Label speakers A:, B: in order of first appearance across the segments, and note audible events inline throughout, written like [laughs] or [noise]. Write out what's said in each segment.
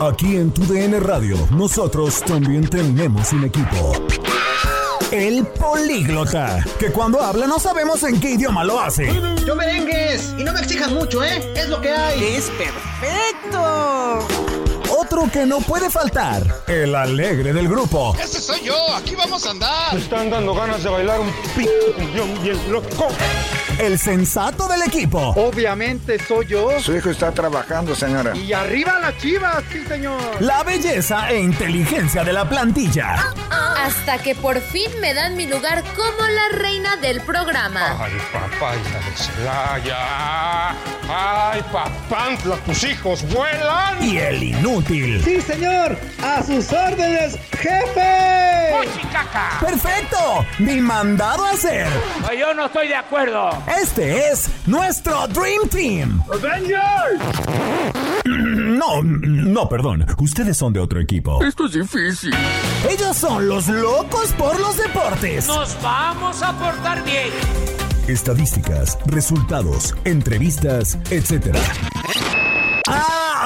A: Aquí en tu DN Radio, nosotros también tenemos un equipo. El políglota, que cuando habla no sabemos en qué idioma lo hace.
B: Yo merengues, y no me exijas mucho, ¿eh? Es lo que hay.
C: Es perfecto.
A: Otro que no puede faltar, el alegre del grupo.
D: Ese soy yo, aquí vamos a andar.
E: Me están dando ganas de bailar un p bien loco.
A: El sensato del equipo.
F: Obviamente soy yo.
G: Su hijo está trabajando, señora.
F: Y arriba las chivas, sí, señor.
A: La belleza e inteligencia de la plantilla.
H: Hasta que por fin me dan mi lugar como la reina del programa.
E: Ay, papá, hija de Celaya. Ay, papantla, tus hijos vuelan.
A: Y el inútil.
F: Sí, señor. A sus órdenes, jefe.
A: Perfecto. Ni mandado a hacer.
I: Yo no estoy de acuerdo.
A: Este es nuestro Dream Team. No, no, perdón. Ustedes son de otro equipo.
I: Esto es difícil.
A: Ellos son los locos por los deportes.
I: Nos vamos a portar bien.
A: Estadísticas, resultados, entrevistas, etc.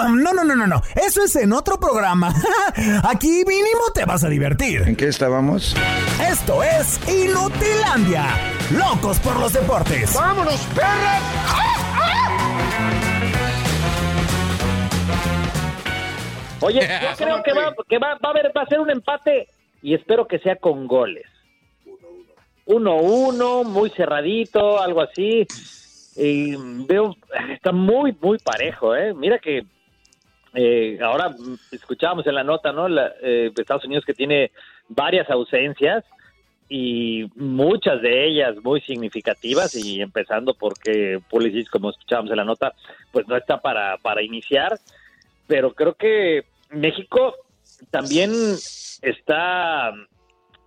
A: No, no, no, no, no. Eso es en otro programa. [laughs] Aquí mínimo te vas a divertir.
G: ¿En qué estábamos?
A: Esto es Inutilandia. Locos por los deportes.
E: ¡Vámonos, perras!
J: Oye, [laughs] yo creo que, va, que va, va a haber, va a ser un empate y espero que sea con goles. 1-1, muy cerradito, algo así. Y veo, está muy, muy parejo, ¿eh? Mira que eh, ahora escuchábamos en la nota, ¿no? La, eh, Estados Unidos que tiene varias ausencias y muchas de ellas muy significativas y empezando porque Pulisic, como escuchábamos en la nota, pues no está para, para iniciar, pero creo que México también está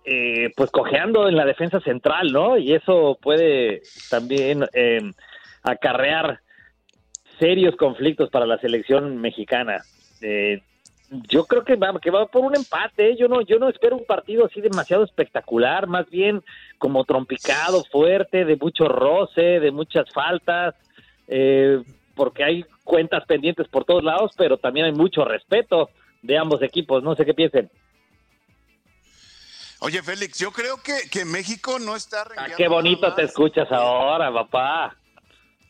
J: eh, pues cojeando en la defensa central, ¿no? Y eso puede también eh, acarrear serios conflictos para la selección mexicana. Eh, yo creo que va, que va por un empate. ¿eh? Yo no, yo no espero un partido así demasiado espectacular, más bien como trompicado, fuerte, de mucho roce, de muchas faltas, eh, porque hay cuentas pendientes por todos lados, pero también hay mucho respeto de ambos equipos. No sé qué piensen.
D: Oye, Félix, yo creo que, que México no está
J: Ah, qué bonito te escuchas ahora, papá.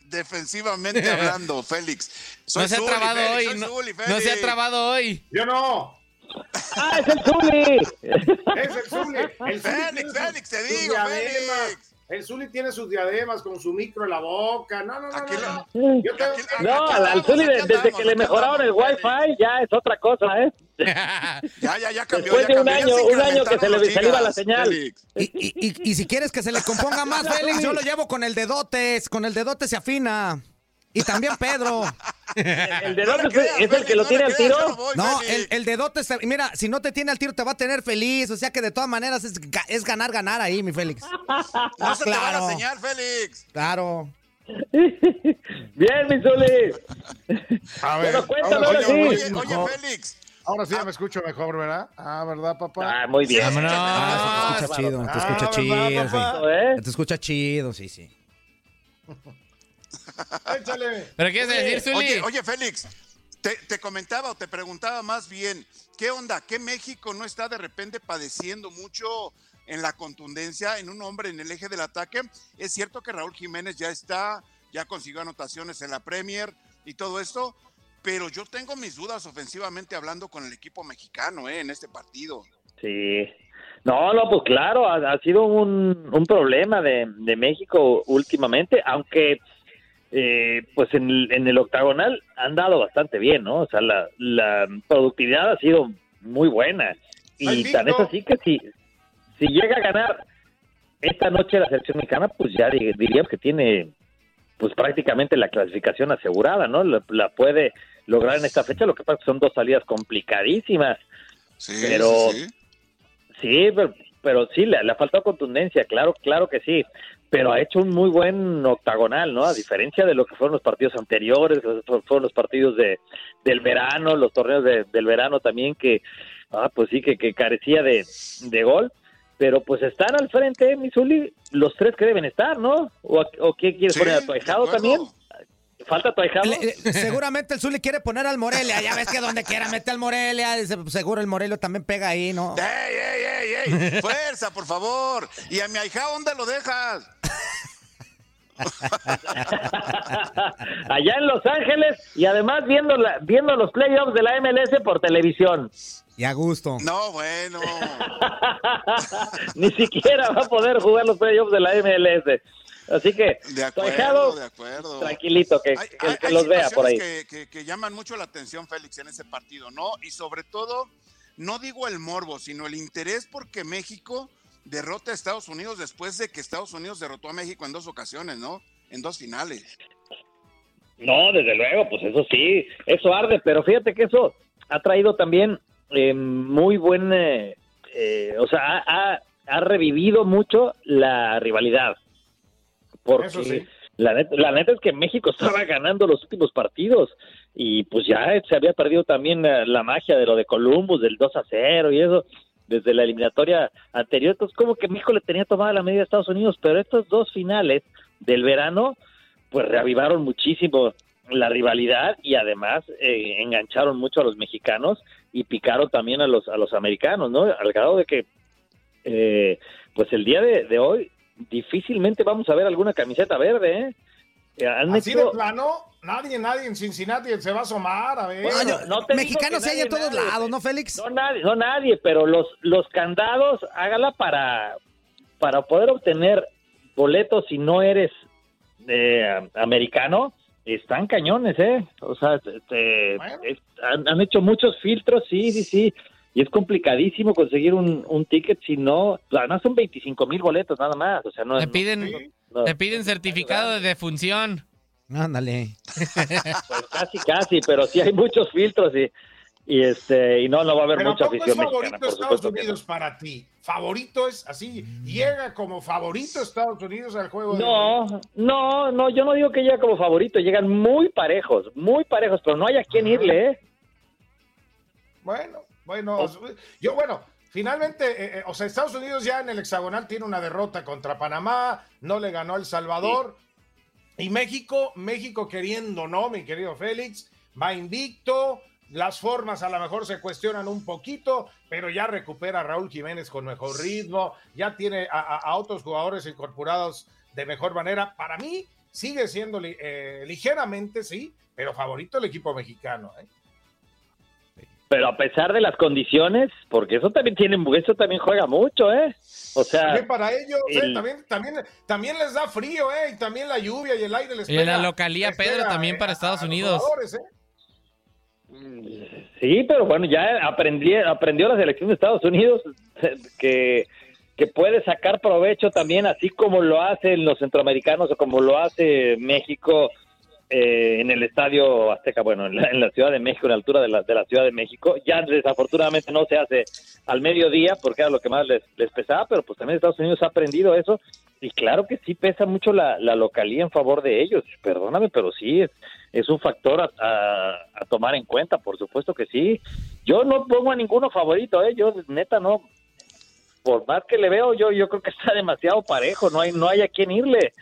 D: Defensivamente [laughs] hablando, Félix.
K: No se ha trabado
D: Félix,
K: hoy. No,
D: Zuli,
K: no se ha trabado hoy.
E: Yo no.
J: ¡Ah, es el Zuli!
E: Es el Zuli. El
D: Félix, Félix, te digo. Félix.
E: El Zuli tiene sus diademas con su micro en la boca. No, no, no.
D: Aquí
E: no, no. Yo tengo-
D: aquí-
J: No, al, Zuli, desde que le mejoraron el Wi-Fi, ya es otra cosa, ¿eh? [laughs]
D: Ya, ya, ya cambió.
J: Después
D: ya
J: de un
D: cambió,
J: año, un año que se le, iba la señal.
C: Y, y- y- y si quieres que se le componga más, [laughs] Félix, yo lo llevo con el dedote. Con el dedote se afina. Y también Pedro. [laughs]
J: El de
D: No
J: dónde
D: le creas,
J: es el que lo
D: no
J: tiene al tiro.
D: no voy,
C: No, el, el dedote, se- mira, si no te tiene al tiro te va a tener feliz. O sea que de todas maneras es, ga- es ganar, ganar ahí, mi Félix. [laughs]
D: No se te va
C: claro.
D: la señal, Félix.
C: Claro. [laughs]
J: Bien, mi Zuli.
E: A ver,
J: Pero cuéntame
E: ahora
J: ahora
E: sí.
D: Oye, oye, Félix.
E: Ahora sí ya me escucho mejor, ¿verdad? Ah, ¿verdad, papá?
J: Ah, muy bien.
K: Vámonos.
C: Ah, se te escucha chido, te
E: Ah,
C: escucha
E: ¿verdad,
C: chido.
J: ¿Eh?
C: Se te escucha chido, sí, sí. [laughs]
E: Échale.
K: ¿Pero qué quieres decir, Zuli?
D: Oye, oye, Félix, te, te comentaba o te preguntaba más bien, ¿qué onda? ¿Qué México no está de repente padeciendo mucho en la contundencia en un hombre en el eje del ataque? Es cierto que Raúl Jiménez ya está, ya consiguió anotaciones en la Premier y todo esto, pero yo tengo mis dudas ofensivamente hablando con el equipo mexicano ¿eh? en este partido.
J: Sí. No, no, pues claro, ha, ha sido un, un problema de, de México últimamente, aunque eh, pues en el, en el octagonal han dado bastante bien, ¿no? O sea, la, la productividad ha sido muy buena. Y tan es así que si, si llega a ganar esta noche la selección mexicana, pues ya di- diríamos que tiene pues prácticamente la clasificación asegurada, ¿no? La, la puede lograr en esta fecha. Lo que pasa es que son dos salidas complicadísimas.
D: Sí,
J: pero
D: sí, sí.
J: sí, pero, pero sí, le, le ha faltado contundencia, claro, claro que sí. Pero ha hecho un muy buen octagonal, ¿no? A diferencia de lo que fueron los partidos anteriores, fueron los partidos de del verano, los torneos de- del verano también, que, ah, pues sí, que, que carecía de, de gol. Pero pues están al frente, Misuli, los tres que deben estar, ¿no? ¿O, o qué quieres
D: Sí,
J: poner a Toejado
D: acuerdo.
J: también? ¿Falta?
C: Le- le- seguramente el Zuli quiere poner al Morelia. Ya ves que donde quiera mete al Morelia. dice, pues, Seguro el Morelia también pega ahí, ¿no?
D: ¡Ey, ey, ey, ey! ¡Fuerza, por favor! ¿Y a mi ahijado dónde lo dejas? [laughs]
J: Allá en Los Ángeles y además viendo, la, viendo los playoffs de la MLS por televisión.
C: Y a gusto.
D: No, bueno. [laughs]
J: Ni siquiera va a poder jugar los playoffs de la MLS. Así que,
D: De acuerdo, de acuerdo.
J: tranquilito, que,
D: Hay,
J: que-
D: hay-
J: que
D: hay
J: los vea por ahí.
D: Que, que- que llaman mucho la atención, Félix, en ese partido, ¿no? Y sobre todo, no digo el morbo, sino el interés porque México derrota a Estados Unidos después de que Estados Unidos derrotó a México en dos ocasiones, ¿no? En dos finales.
J: No, desde luego, pues eso sí, eso arde, pero fíjate que eso ha traído también eh, muy buen, eh, eh, o sea, ha, ha- ha revivido mucho la rivalidad. Porque
K: sí.
J: la, neta, la neta es que México [laughs] estaba ganando los últimos partidos y pues ya se había perdido también la, la magia de lo de Columbus, del 2 a 0 y eso desde la eliminatoria anterior. Entonces, como que México le tenía tomada la medida a Estados Unidos, pero estos dos finales del verano pues reavivaron muchísimo la rivalidad y además eh, engancharon mucho a los mexicanos y picaron también a los a los americanos, ¿no? Al grado de que eh, pues el día de, de hoy difícilmente vamos a ver alguna camiseta verde, ¿eh? Eh, Han
K: Así de plano, nadie, nadie en Cincinnati se va a asomar, a ver.
J: Bueno, no te
C: Mexicanos hay en todos
J: nadie.
C: lados, ¿no, Félix?
J: No nadie, no nadie, pero los los candados hágala para para poder obtener boletos si no eres eh, americano están cañones, eh. O sea, es- han, han hecho muchos filtros, sí, sí, sí. Y es complicadísimo conseguir un, un ticket si no, además son 25 mil boletos nada más, o sea, no
L: Te piden,
J: no-
L: te piden certificado de defunción.
C: Ándale.
J: pues casi, casi, pero sí hay muchos filtros y, y este, y no, no va a haber
K: Pero ¿a
J: mucha
K: poco es
J: afición
K: favorito
J: mexicana, por
K: Estados
J: no.
K: Unidos para ti? ¿Favorito es así? ¿Llega como favorito Estados Unidos al juego? de-
J: No, no, no, yo no digo que llega como favorito, llegan muy parejos, muy parejos, pero no hay a quién irle, ¿eh?
K: Bueno, bueno, yo bueno, finalmente, eh, eh, o sea, Estados Unidos ya en el hexagonal tiene una derrota contra Panamá, no le ganó El Salvador. Y México, México queriendo, ¿no? Mi querido Félix, va invicto. Las formas a lo mejor se cuestionan un poquito, pero ya recupera a Raúl Jiménez con mejor ritmo, ya tiene a, a- otros jugadores incorporados de mejor manera. Para mí sigue siendo eh, ligeramente, sí, pero favorito el equipo mexicano. ¿eh?
J: Pero a pesar de las condiciones, porque eso también tiene, eso también juega mucho, ¿eh? O sea,
K: También para ellos, ¿eh? también, también, también les da frío, ¿eh? Y también la lluvia y el aire les
L: Y en la localía Pedro
K: pega,
L: también
K: eh,
L: para Estados Unidos.
K: ¿eh?
J: Sí, pero bueno, ya aprendí, aprendió la selección de Estados Unidos que, que puede sacar provecho también, así como lo hacen los centroamericanos o como lo hace México eh, en el Estadio Azteca, bueno, en la, Ciudad de México, en la altura de la, de la Ciudad de México. Ya desafortunadamente no se hace al mediodía porque era lo que más les, les pesaba, pero pues también Estados Unidos ha aprendido eso y claro que sí pesa mucho la, la localía en favor de ellos. Perdóname, pero sí es, un factor a, a- a tomar en cuenta, por supuesto que sí. Yo no pongo a ninguno favorito, ¿eh? yo neta no. Por más que le veo, yo yo creo que está demasiado parejo, no hay no hay a quién irle.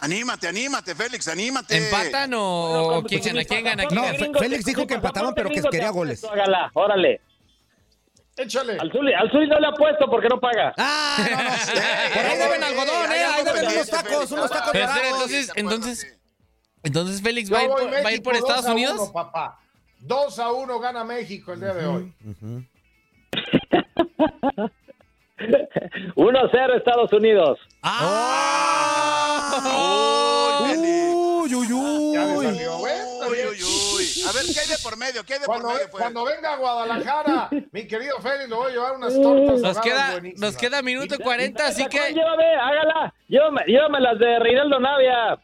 D: Anímate, anímate, Félix, anímate.
L: ¿Empatan o, quién gana? ¿Quién gana? ¿Quién
C: No, Félix dijo que empataban, pero que quería goles.
J: Hágala, órale.
K: Échale.
J: Al Zuli, al Zuli no le ha puesto porque no paga.
C: Ah, no, no. [laughs] Por ahí deben algodón, ¿eh? Ahí deben unos tacos, unos tacos
L: entonces, entonces, entonces Félix va a ir por, va a ir por
K: México,
L: Estados
K: 2 a
L: Unidos.
K: 1, papá. 2 a 1 gana México el día de hoy.
J: 1-0 Estados Unidos.
C: Uy, uy, uy.
K: Ya me salió, güey.
D: Uy, uy, uy. A ver, ¿qué hay de por medio? ¿Qué hay de
K: Cuando,
D: por medio? pues?
K: cuando venga a Guadalajara, [laughs] mi querido Félix, le voy a llevar unas tortas
L: Nos queda,
K: buenísimas.
L: nos queda minuto y 40, así que
J: Llévame, hágala. Llévame, llévame las de Reinaldo Navia.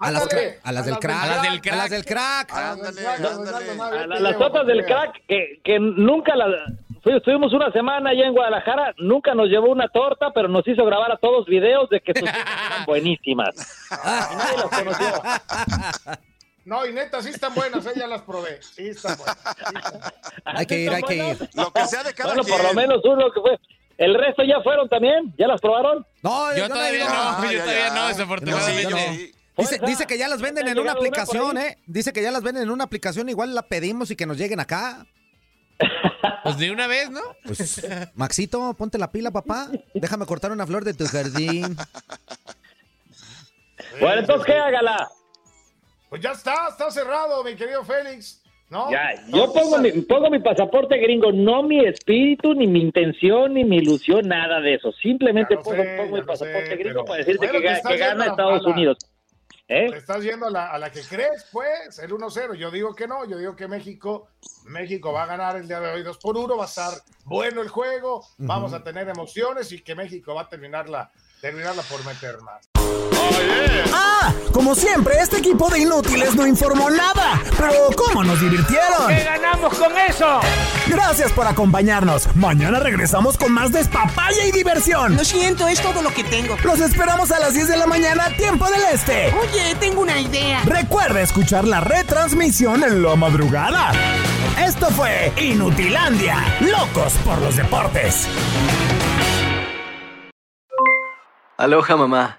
C: A las, a las del crack.
L: A las del crack.
C: A las del crack.
D: Ándale,
K: A
J: las fotos del crack que, que nunca las estuvimos una semana allá en Guadalajara nunca nos llevó una torta pero nos hizo grabar a todos videos de que sus [laughs] eran buenísimas y nadie las conoció
K: No, y neta, sí están buenas, eh, ya las probé. Sí están buenas. sí están-
C: Hay que ir, hay que ir.
D: Lo que sea de cada
J: bueno por lo menos uno que fue el resto ya fueron también ya las probaron
C: No,
L: Yo
C: no
L: todavía
C: ido.
L: no,
D: Ah,
L: yo
D: ya,
L: todavía
D: ya.
L: no, desafortunadamente.
C: no.
D: sí.
C: Dice, que ya las venden
J: ¿Ya
C: en una aplicación? ¿eh? Dice que ya las venden en una aplicación, igual la pedimos y que nos lleguen acá.
L: Pues de una vez, ¿no?
C: Pues, Maxito, ponte la pila, papá. Déjame cortar una flor de tu jardín.
J: bueno entonces qué hágala
K: Pues ya está, está cerrado, mi querido Félix. ¿No?
J: ya yo pongo mi, pongo mi pasaporte gringo no mi espíritu ni mi intención ni mi ilusión nada de eso simplemente pongo,
K: sé,
J: pongo
K: ya
J: mi
K: sé,
J: pasaporte gringo
K: pero-
J: para decirte
K: bueno,
J: que, gana Estados. Unidos ¿Eh?
K: Estás yendo a la, a la que crees, pues, el 1-0. Yo digo que no, yo digo que México, México va a ganar el día de hoy 2 por 1, va a estar bueno el juego, vamos a tener emociones y que México va a terminarla, terminarla por meter más.
A: Ah, como siempre, este equipo de inútiles no informó nada. Pero ¿cómo nos divirtieron?
I: ¿Qué ganamos con eso?
A: Gracias por acompañarnos. Mañana regresamos con más despapaya y diversión.
M: Lo siento, es todo lo que tengo.
A: Los esperamos a las 10 de la mañana, tiempo del este.
M: Oye, tengo una idea.
A: Recuerda escuchar la retransmisión en la madrugada. Esto fue Inutilandia, locos por los deportes.
N: Aloha mamá,